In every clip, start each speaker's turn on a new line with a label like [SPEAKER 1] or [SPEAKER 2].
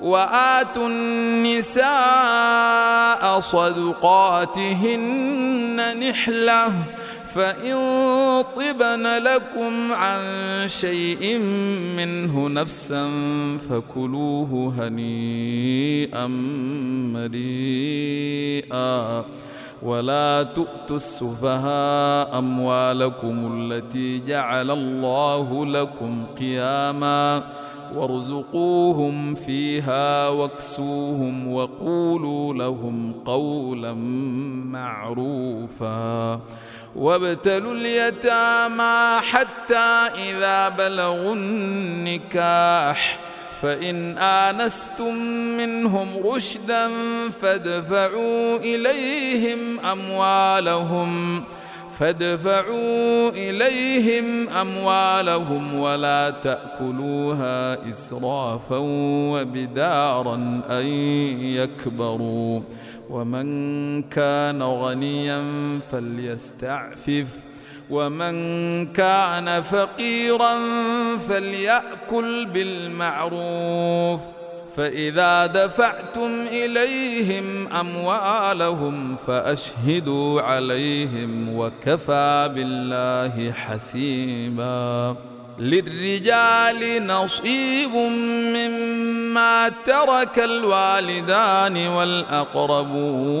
[SPEAKER 1] وآتوا النساء صدقاتهن نحلة فإن طبن لكم عن شيء منه نفسا فكلوه هنيئا مريئا ولا تؤتوا السفهاء أموالكم التي جعل الله لكم قياماً وارزقوهم فيها واكسوهم وقولوا لهم قولا معروفا. وابتلوا اليتامى حتى إذا بلغوا النكاح فإن آنستم منهم رشدا فادفعوا إليهم أموالهم. فادفعوا إليهم أموالهم ولا تأكلوها إسرافا وبدارا أن يكبروا. ومن كان غنيا فليستعفف. ومن كان فقيرا فليأكل بالمعروف. فإذا دفعتم إليهم أموالهم فأشهدوا عليهم وكفى بالله حسيبا للرجال نصيب مما ترك الوالدان والأقربون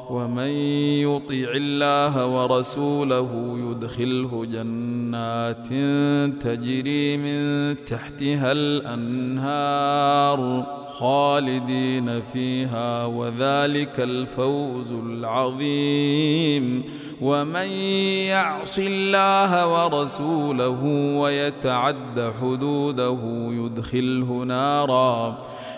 [SPEAKER 1] ومن يطع الله ورسوله يدخله جنات تجري من تحتها الأنهار خالدين فيها وذلك الفوز العظيم. ومن يعص الله ورسوله ويتعد حدوده يدخله نارا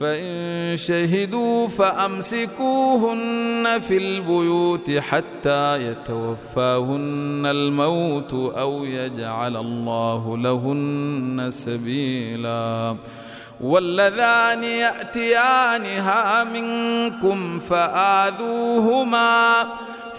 [SPEAKER 1] فإن شهدوا فأمسكوهن في البيوت حتى يتوفاهن الموت أو يجعل الله لهن سبيلا. واللذان يأتيانها منكم فآذوهما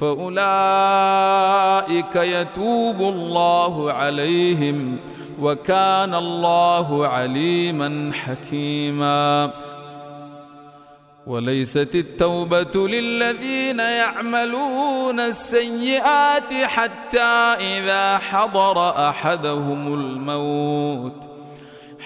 [SPEAKER 1] فأولئك يتوب الله عليهم ۖ وكان الله عليما حكيما. وليست التوبة للذين يعملون السيئات حتى إذا حضر أحدهم الموت.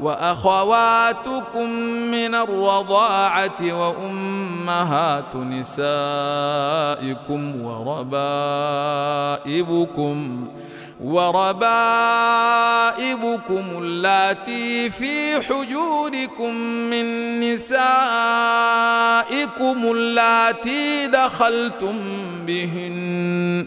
[SPEAKER 1] وأخواتكم من الرضاعة وأمهات نسائكم وربائبكم وربائبكم اللاتي في حجوركم من نسائكم اللاتي دخلتم بهن.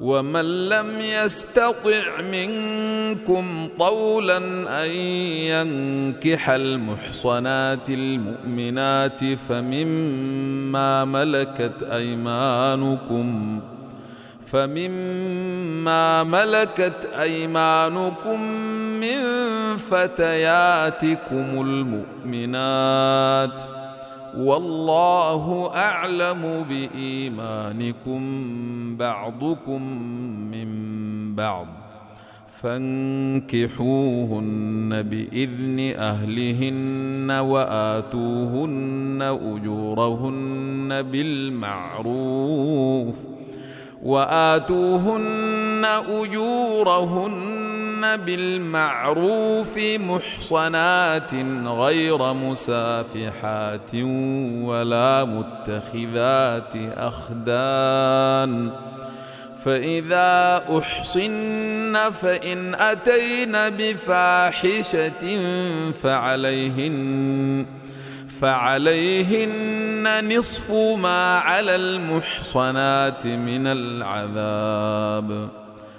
[SPEAKER 1] ومن لم يستطع منكم طولا أن ينكح المحصنات المؤمنات فمما ملكت أيمانكم فمما ملكت أيمانكم من فتياتكم المؤمنات والله أعلم بإيمانكم بعضكم من بعض فانكحوهن بإذن أهلهن وآتوهن أجورهن بالمعروف وآتوهن أجورهن بالمعروف محصنات غير مسافحات ولا متخذات أخدان فإذا أحصن فإن أتين بفاحشة فعليهن فعليهن نصف ما على المحصنات من العذاب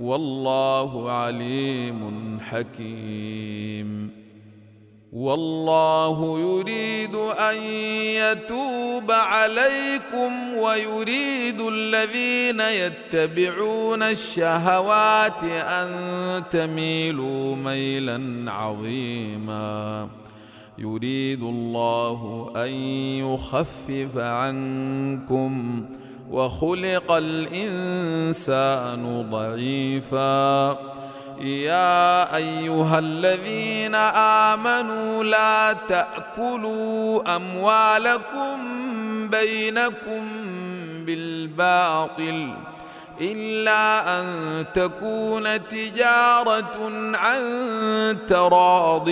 [SPEAKER 1] والله عليم حكيم. والله يريد أن يتوب عليكم ويريد الذين يتبعون الشهوات أن تميلوا ميلا عظيما. يريد الله أن يخفف عنكم وخلق الإنسان ضعيفا. يا أيها الذين آمنوا لا تأكلوا أموالكم بينكم بالباطل إلا أن تكون تجارة عن تراض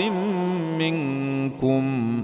[SPEAKER 1] منكم.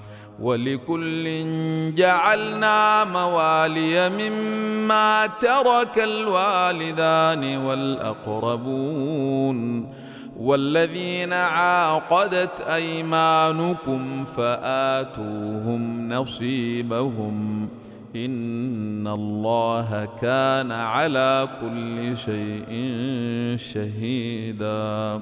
[SPEAKER 1] ولكل جعلنا موالي مما ترك الوالدان والأقربون والذين عاقدت أيمانكم فآتوهم نصيبهم إن الله كان على كل شيء شهيدا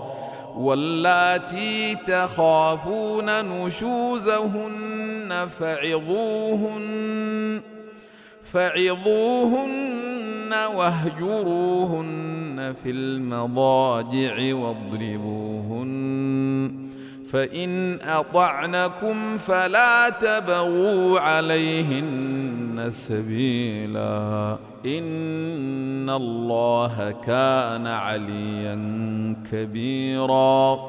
[SPEAKER 1] واللاتي تخافون نشوزهن فعظوهن فعظوهن واهجروهن في المضاجع واضربوهن. فإن أطعنكم فلا تبغوا عليهن سبيلا. إن الله كان عليا كبيرا.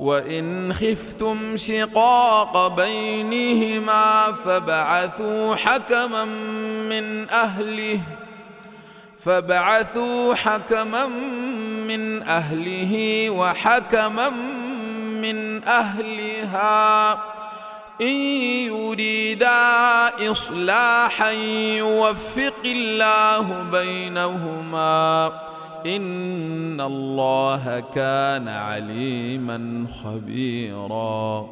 [SPEAKER 1] وإن خفتم شقاق بينهما فابعثوا حكما من أهله فابعثوا حكما من أهله وحكما من أهلها إن يريدا إصلاحا يوفق الله بينهما إن الله كان عليما خبيرا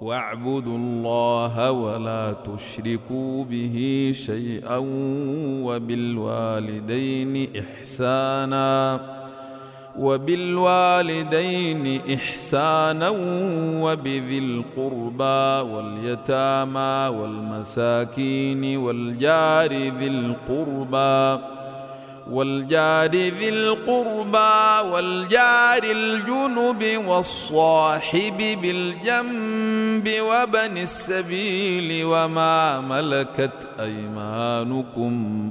[SPEAKER 1] واعبدوا الله ولا تشركوا به شيئا وبالوالدين إحساناً وبالوالدين إحسانا وبذي القربى واليتامى والمساكين والجار ذي القربى والجار ذي القربى والجار الجنب والصاحب بالجنب وبن السبيل وما ملكت أيمانكم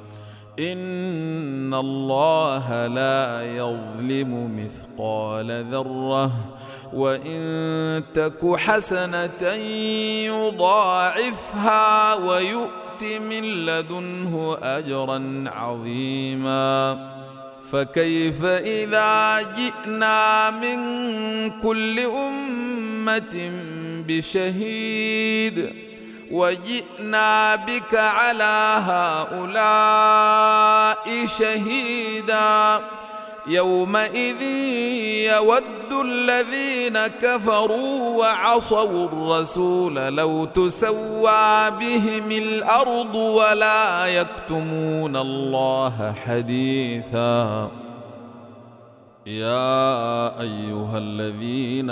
[SPEAKER 1] ان الله لا يظلم مثقال ذره وإن تك حسنة يضاعفها ويؤت من لدنه أجرا عظيما فكيف إذا جئنا من كل أمة بشهيد وجئنا بك على هؤلاء شهيداً. يومئذ يود الذين كفروا وعصوا الرسول لو تسوى بهم الأرض ولا يكتمون الله حديثا. يا أيها الذين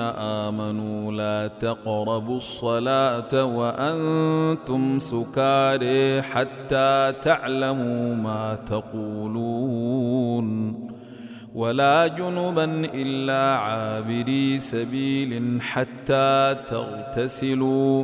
[SPEAKER 1] آمنوا لا تقربوا الصلاة وأنتم سكاري حتى تعلموا ما تقولون ولا جنبا إلا عابري سبيل حتى تغتسلوا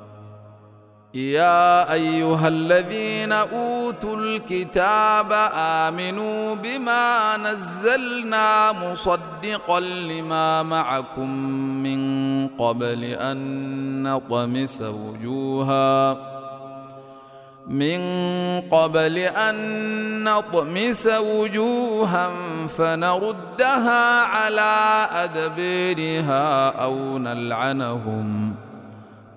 [SPEAKER 1] يا أيها الذين أوتوا الكتاب آمنوا بما نزلنا مصدقا لما معكم من قبل أن نطمس وجوها من قبل أن نطمس وجوها فنردها على أدبيرها أو نلعنهم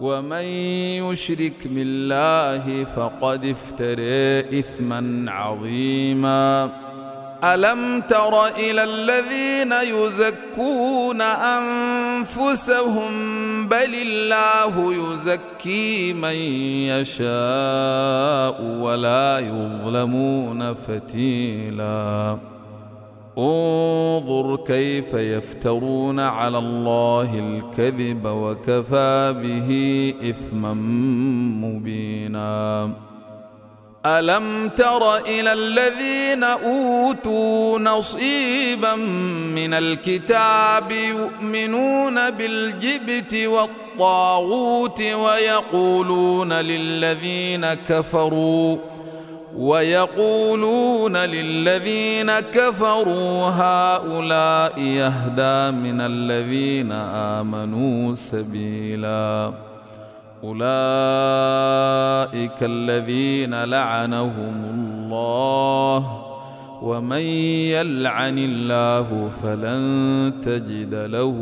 [SPEAKER 1] ومن يشرك بالله فقد افترى اثما عظيما الم تر إلى الذين يزكون انفسهم بل الله يزكي من يشاء ولا يظلمون فتيلا انظر كيف يفترون على الله الكذب وكفى به إثما مبينا. ألم تر إلى الذين أوتوا نصيبا من الكتاب يؤمنون بالجبت والطاغوت ويقولون للذين كفروا ويقولون للذين كفروا هؤلاء يهدى من الذين آمنوا سبيلا. أولئك الذين لعنهم الله ومن يلعن الله فلن تجد له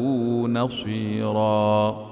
[SPEAKER 1] نصيرا.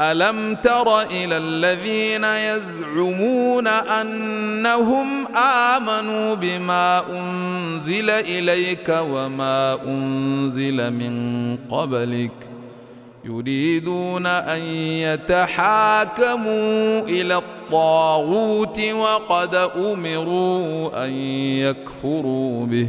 [SPEAKER 1] ألم تر إلى الذين يزعمون أنهم آمنوا بما أنزل إليك وما أنزل من قبلك يريدون أن يتحاكموا إلى الطاغوت وقد أمروا أن يكفروا به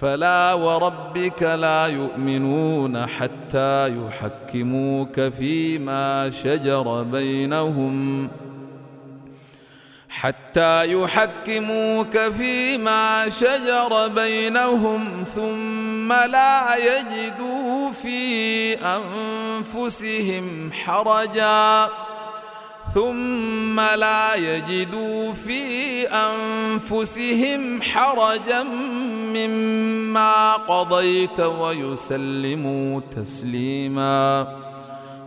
[SPEAKER 1] فلا وربك لا يؤمنون حتى يحكموك فيما شجر بينهم حتى يحكموك فيما شجر بينهم ثم لا يجدوا في أنفسهم حرجا ثم لا يجدوا في أنفسهم حرجا مما قضيت ويسلموا تسليما.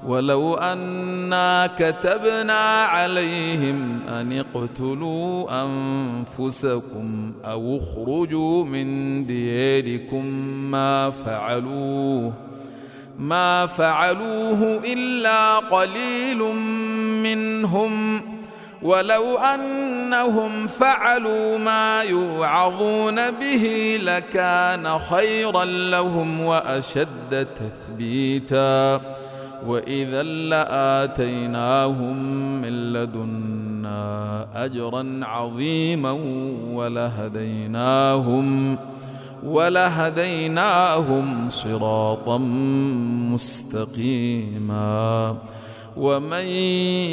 [SPEAKER 1] ولو أنا كتبنا عليهم أن اقتلوا أنفسكم أو اخرجوا من دياركم ما فعلوه ما فعلوه إلا قليل منهم ولو أنهم فعلوا ما يوعظون به لكان خيرا لهم وأشد تثبيتا. وإذا لآتيناهم من لدنا أجرا عظيما ولهديناهم ولهديناهم صراطا مستقيما. ومن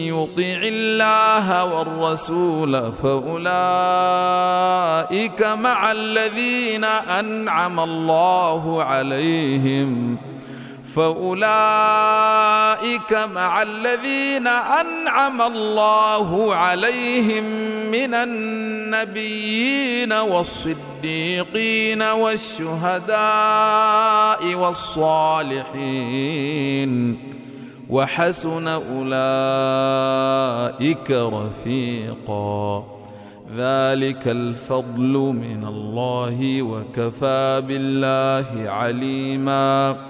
[SPEAKER 1] يطع الله والرسول فأولئك مع الذين أنعم الله عليهم فأولئك مع الذين أنعم الله عليهم من النبيين والصديقين والشهداء والصالحين وحسن أولئك رفيقا. ذلك الفضل من الله وكفى بالله عليما.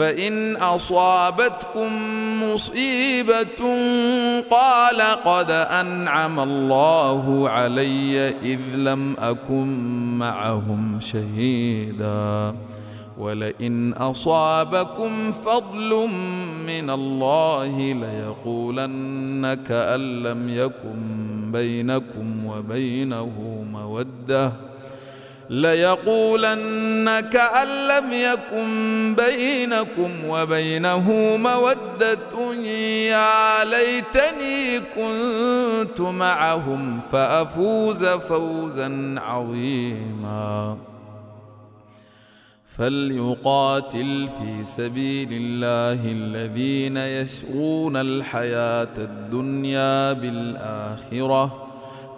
[SPEAKER 1] فإن أصابتكم مصيبة قال قد أنعم الله علي إذ لم أكن معهم شهيدا. ولئن أصابكم فضل من الله ليقولن كان لم يكن بينكم وبينه مودة. ليقولن كأن لم يكن بينكم وبينه مودة يا ليتني كنت معهم فأفوز فوزا عظيما. فليقاتل في سبيل الله الذين يشرون الحياة الدنيا بالآخرة.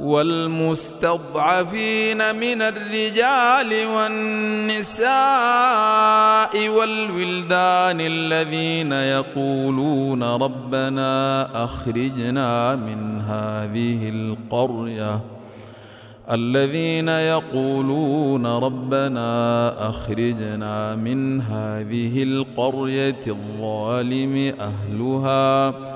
[SPEAKER 1] والمستضعفين من الرجال والنساء والولدان الذين يقولون ربنا أخرجنا من هذه القرية. الذين يقولون ربنا أخرجنا من هذه القرية الظالم أهلها.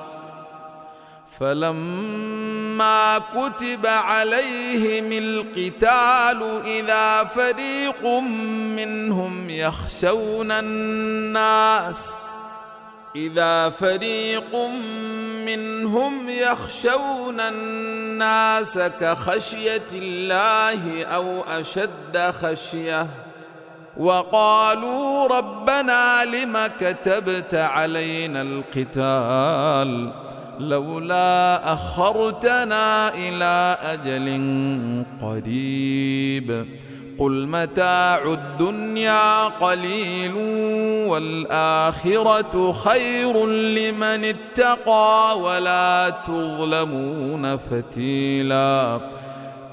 [SPEAKER 1] فلما كتب عليهم القتال إذا فريق منهم يخشون الناس إذا فريق منهم يخشون الناس كخشية الله أو أشد خشية وقالوا ربنا لم كتبت علينا القتال؟ لولا أخرتنا إلى أجل قريب. قل متاع الدنيا قليل والآخرة خير لمن اتقى ولا تظلمون فتيلا.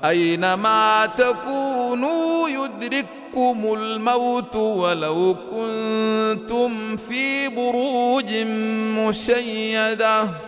[SPEAKER 1] أينما تكونوا يدرككم الموت ولو كنتم في بروج مشيدة.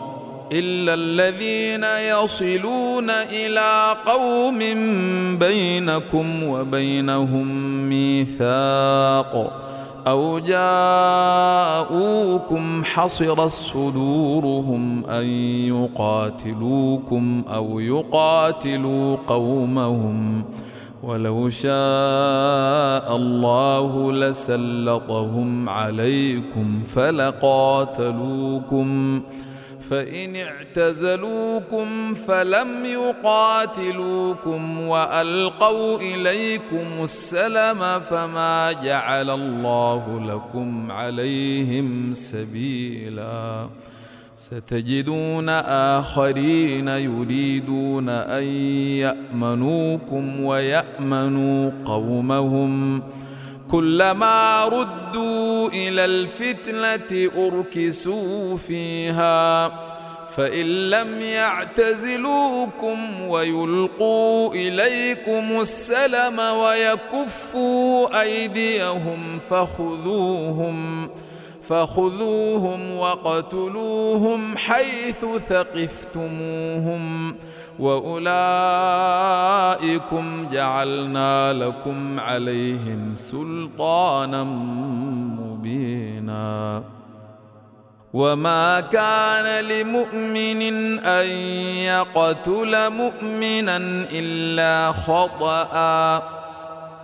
[SPEAKER 1] إلا الذين يصلون إلى قوم بينكم وبينهم ميثاق أو جاءوكم حصرت صدورهم أن يقاتلوكم أو يقاتلوا قومهم ولو شاء الله لسلطهم عليكم فلقاتلوكم فإن اعتزلوكم فلم يقاتلوكم وألقوا إليكم السلم فما جعل الله لكم عليهم سبيلا. ستجدون آخرين يريدون أن يأمنوكم ويأمنوا قومهم كلما ردوا إلى الفتنة أركسوا فيها فإن لم يعتزلوكم ويلقوا إليكم السلم ويكفوا أيديهم فخذوهم فخذوهم وقتلوهم حيث ثقفتموهم. وأولئكم جعلنا لكم عليهم سلطانا مبينا. وما كان لمؤمن أن يقتل مؤمنا إلا خطأ.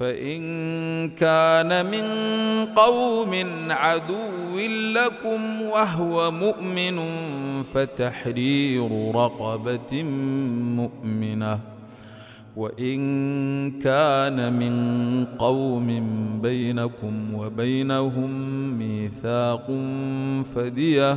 [SPEAKER 1] فإن كان من قوم عدو لكم وهو مؤمن فتحرير رقبة مؤمنة. وإن كان من قوم بينكم وبينهم ميثاق فدية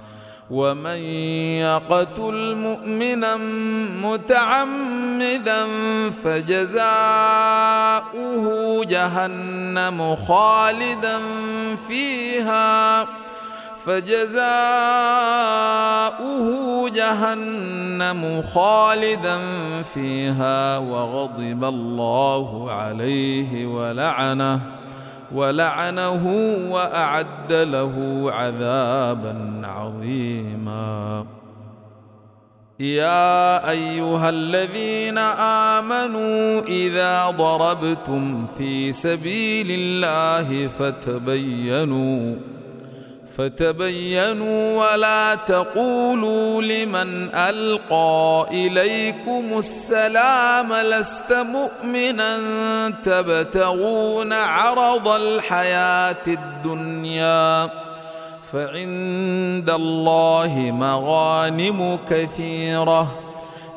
[SPEAKER 1] ومن يقتل مؤمنا متعمدا فجزاؤه جهنم خالدا فيها فجزاؤه جهنم خالدا فيها وغضب الله عليه ولعنه ولعنه وأعد له عذابا عظيما. يا أيها الذين آمنوا إذا ضربتم في سبيل الله فتبينوا فتبينوا ولا تقولوا لمن ألقى إليكم السلام لست مؤمنا تبتغون عرض الحياة الدنيا فعند الله مغانم كثيرة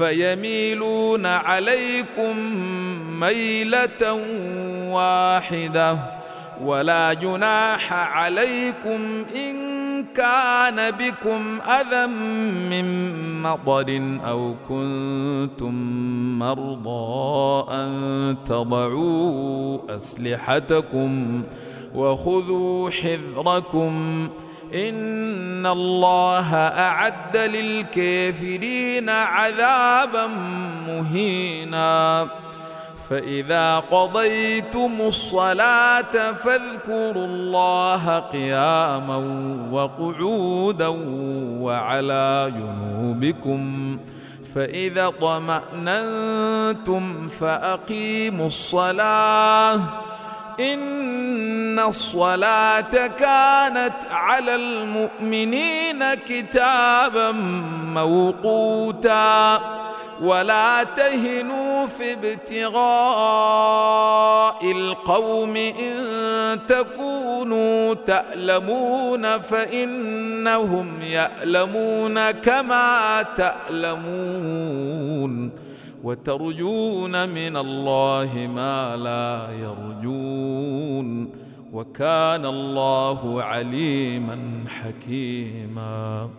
[SPEAKER 1] فيميلون عليكم ميلة واحدة ولا جناح عليكم إن كان بكم أذى من مطر أو كنتم مرضى أن تضعوا أسلحتكم وخذوا حذركم ان الله اعد للكافرين عذابا مهينا. فاذا قضيتم الصلاه فاذكروا الله قياما وقعودا وعلى جنوبكم. فاذا طماننتم فاقيموا الصلاه. إن الصلاة كانت على المؤمنين كتابا موقوتا ولا تهنوا في ابتغاء القوم إن تكونوا تألمون فإنهم يألمون كما تألمون وترجون من الله ما لا يرجون وكان الله عليما حكيما.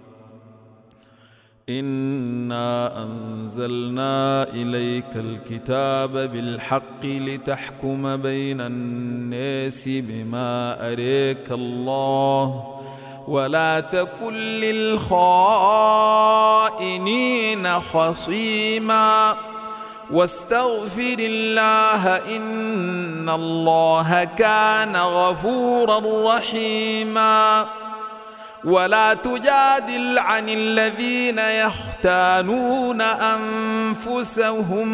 [SPEAKER 1] إنا أنزلنا إليك الكتاب بالحق لتحكم بين الناس بما أريك الله ولا تكن للخائنين خصيما. واستغفر الله إن الله كان غفورا رحيما. ولا تجادل عن الذين يختانون أنفسهم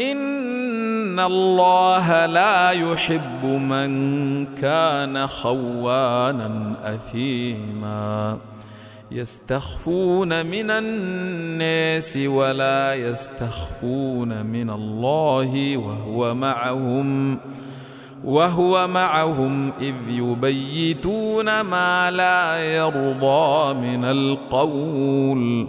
[SPEAKER 1] إن الله لا يحب من كان خوانا أثيما. يستخفون من الناس ولا يستخفون من الله وهو معهم وهو معهم إذ يبيتون ما لا يرضى من القول.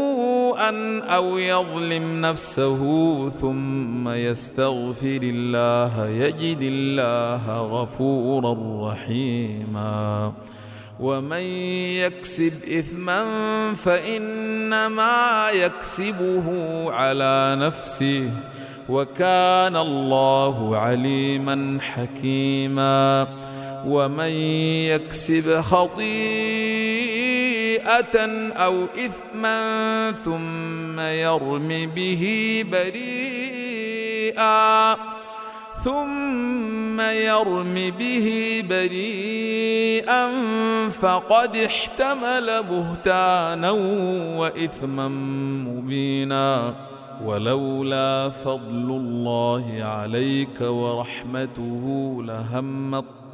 [SPEAKER 1] أو يظلم نفسه ثم يستغفر الله يجد الله غفورا رحيما. ومن يكسب إثما فإنما يكسبه على نفسه وكان الله عليما حكيما. ومن يكسب خطيئة أو إثما ثم يرم به بريئا ثم يرم به بريئا فقد احتمل بهتانا واثما مبينا. ولولا فضل الله عليك ورحمته لهمت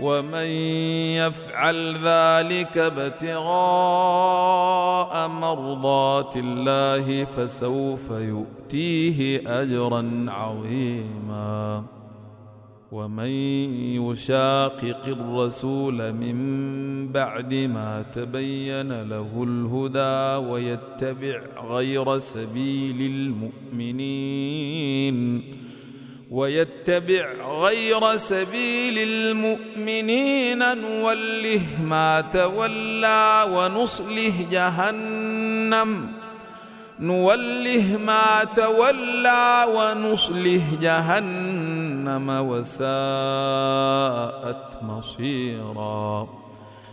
[SPEAKER 1] ومن يفعل ذلك ابتغاء مرضات الله فسوف يؤتيه اجرا عظيما. ومن يشاقق الرسول من بعد ما تبين له الهدى ويتبع غير سبيل المؤمنين ويتبع غير سبيل المؤمنين نوله ما تولى ونصله جهنم. نوله ما تولى ونصله جهنم وساءت مصيراً.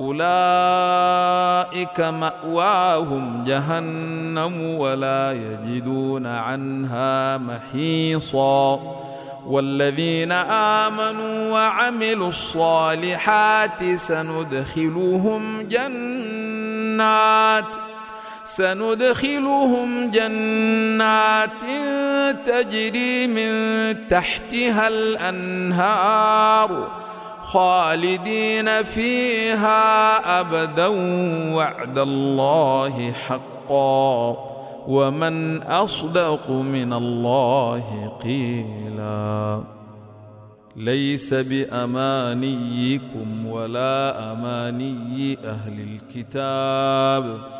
[SPEAKER 1] أولئك مأواهم جهنم ولا يجدون عنها محيصا. والذين آمنوا وعملوا الصالحات سندخلهم جنات سندخلهم جنات تجري من تحتها الأنهار. خالدين فيها أبدا وعد الله حقا ومن أصدق من الله قيلا. ليس بأمانيكم ولا أماني أهل الكتاب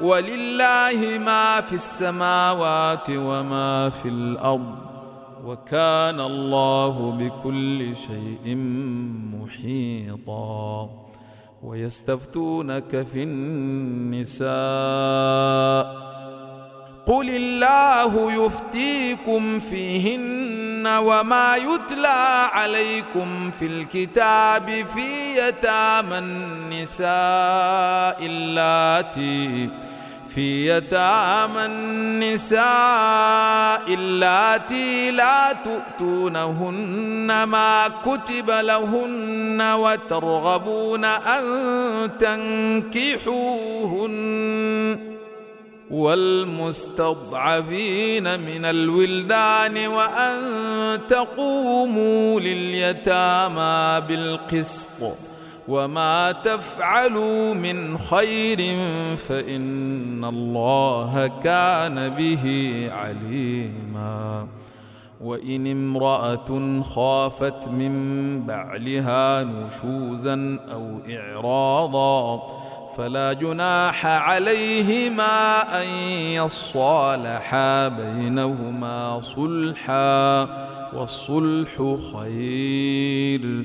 [SPEAKER 1] ولله ما في السماوات وما في الأرض وكان الله بكل شيء محيطا ويستفتونك في النساء قل الله يفتيكم فيهن وما يتلى عليكم في الكتاب في يتامى النساء اللاتي في يتامى النساء اللاتي لا تؤتونهن ما كتب لهن وترغبون أن تنكحوهن والمستضعفين من الولدان وأن تقوموا لليتامى بالقسط. وما تفعلوا من خير فإن الله كان به عليما وإن امرأة خافت من بعلها نشوزا أو إعراضا فلا جناح عليهما أن يصالحا بينهما صلحا والصلح خير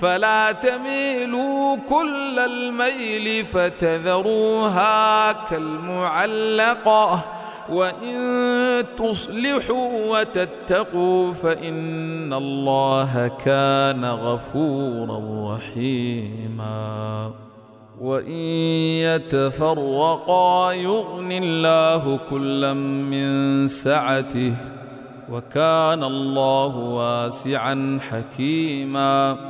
[SPEAKER 1] فلا تميلوا كل الميل فتذروها كالمعلقة وإن تصلحوا وتتقوا فإن الله كان غفورا رحيما. وإن يتفرقا يغني الله كلا من سعته وكان الله واسعا حكيما.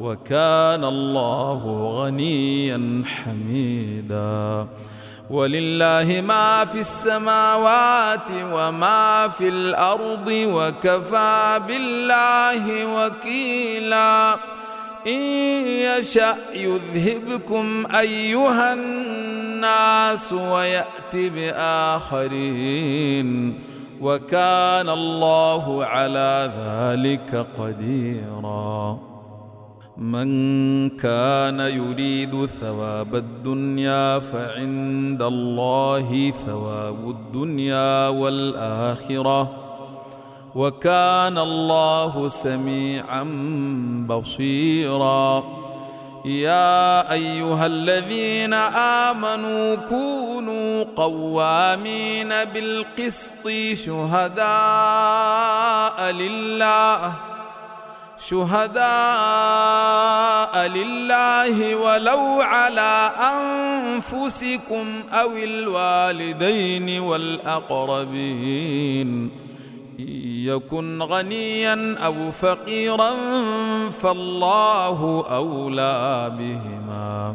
[SPEAKER 1] وكان الله غنيا حميدا. ولله ما في السماوات وما في الأرض وكفى بالله وكيلا. إن يشأ يذهبكم أيها الناس ويأت بآخرين. وكان الله على ذلك قديرا. من كان يريد ثواب الدنيا فعند الله ثواب الدنيا والآخرة. وكان الله سميعا بصيرا. يا أيها الذين آمنوا كونوا قوامين بالقسط شهداء لله. شهداء لله ولو على أنفسكم أو الوالدين والأقربين. إن يكن غنيا أو فقيرا فالله أولى بهما.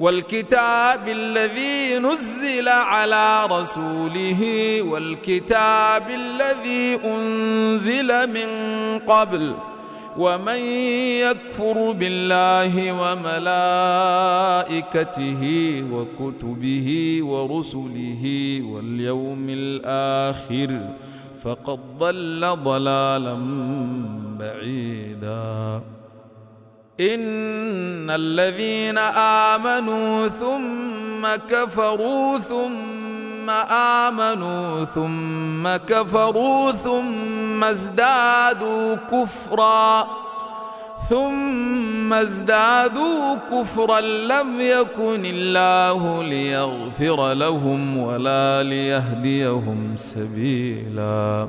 [SPEAKER 1] والكتاب الذي نزل على رسوله والكتاب الذي أنزل من قبل ومن يكفر بالله وملائكته وكتبه ورسله واليوم الآخر فقد ضل ضلالا بعيدا. ان الذين امنوا ثم كفروا ثم امنوا ثم كفروا ثم ازدادوا كفرا ثم ازدادوا كفرا لم يكن الله ليغفر لهم ولا ليهديهم سبيلا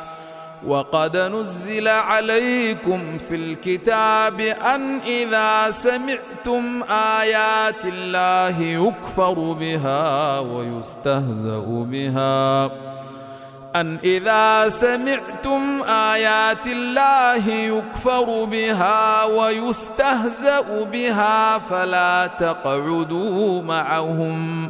[SPEAKER 1] وقد نزل عليكم في الكتاب أن إذا سمعتم آيات الله يكفر بها ويستهزأ بها. أن إذا سمعتم آيات الله يكفر بها ويستهزأ بها فلا تقعدوا معهم.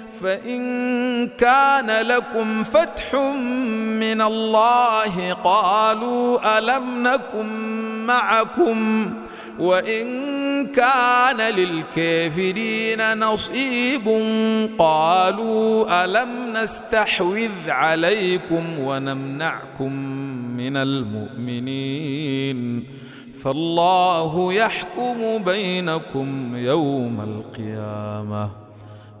[SPEAKER 1] فإن كان لكم فتح من الله قالوا ألم نكن معكم وإن كان للكافرين نصيب قالوا ألم نستحوذ عليكم ونمنعكم من المؤمنين فالله يحكم بينكم يوم القيامة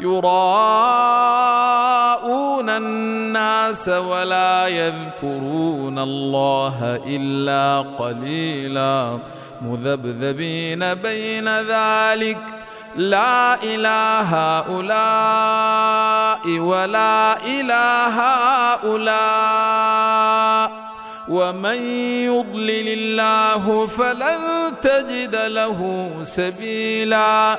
[SPEAKER 1] يراءون الناس ولا يذكرون الله إلا قليلا مذبذبين بين ذلك. لا إله هؤلاء ولا إله هؤلاء. ومن يضلل الله فلن تجد له سبيلا.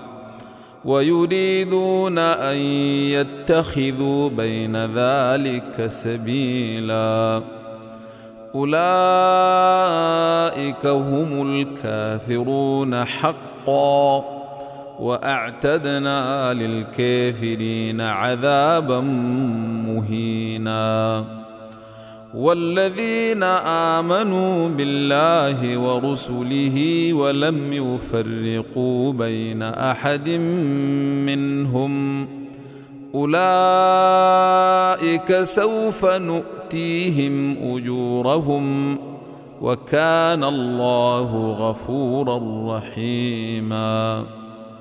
[SPEAKER 1] ويريدون أن يتخذوا بين ذلك سبيلا. أولئك هم الكافرون حقا. وأعتدنا للكافرين عذابا مهينا. والذين آمنوا بالله ورسله ولم يفرقوا بين أحد منهم أولئك سوف نؤتيهم أجورهم وكان الله غفورا رحيما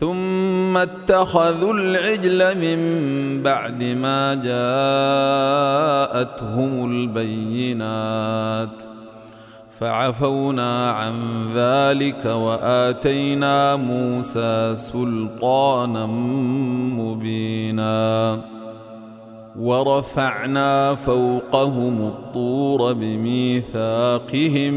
[SPEAKER 1] ثم اتخذوا العجل من بعد ما جاءتهم البينات. فعفونا عن ذلك وآتينا موسى سلطانا مبينا. ورفعنا فوقهم الطور بميثاقهم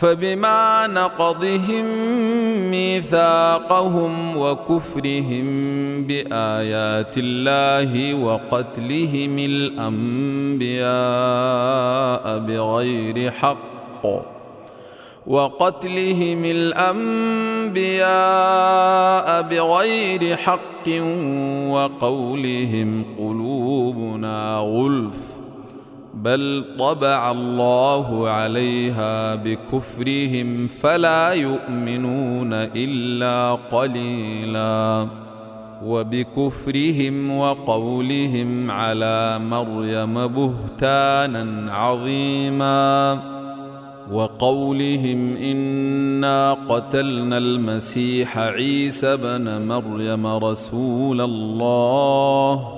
[SPEAKER 1] فبما نقضهم ميثاقهم وكفرهم بآيات الله وقتلهم الأنبياء بغير حق وقتلهم الأنبياء بغير حق وقولهم قلوبنا غلف بل طبع الله عليها بكفرهم فلا يؤمنون إلا قليلا. وبكفرهم وقولهم على مريم بهتانا عظيما. وقولهم إنا قتلنا المسيح عيسى بن مريم رسول الله.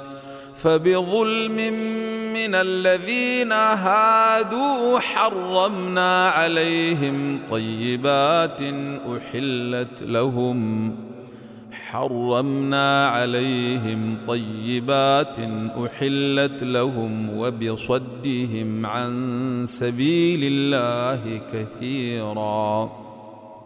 [SPEAKER 1] فبظلم من الذين هادوا حرمنا عليهم طيبات أحلت لهم حرمنا عليهم طيبات أحلت لهم وبصدهم عن سبيل الله كثيرا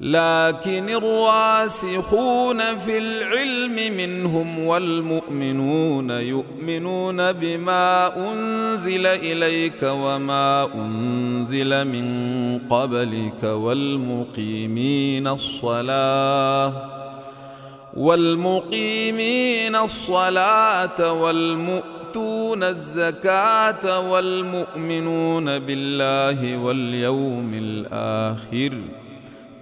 [SPEAKER 1] لكن الراسخون في العلم منهم والمؤمنون يؤمنون بما أنزل إليك وما أنزل من قبلك والمقيمين الصلاة والمقيمين الصلاة والمؤتون الزكاة والمؤمنون بالله واليوم الآخر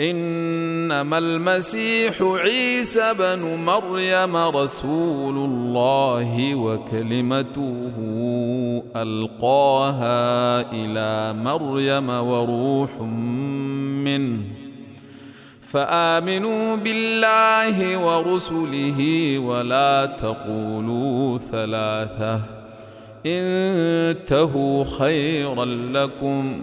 [SPEAKER 1] إنما المسيح عيسى بن مريم رسول الله وكلمته ألقاها إلى مريم وروح منه. فآمنوا بالله ورسله ولا تقولوا ثلاثة. انتهوا خيرا لكم.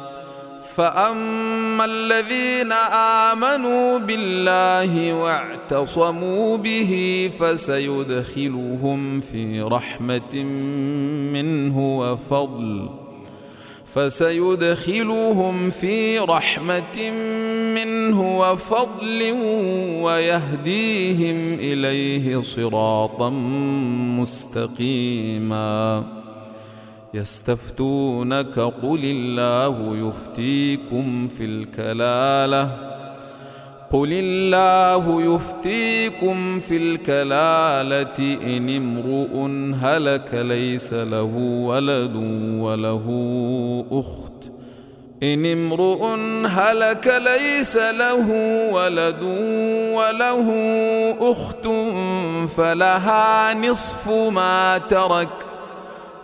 [SPEAKER 1] فاما الذين امنوا بالله واعتصموا به فسيدخلهم في رحمه منه وفضل فسيدخلهم في رحمه منه وفضل ويهديهم اليه صراطا مستقيما يستفتونك قل الله يفتيكم في الكلالة قل الله يفتيكم في الكلالة إن امرؤ هلك ليس له ولد وله أخت إن امرؤ هلك ليس له ولد وله أخت فلها نصف ما ترك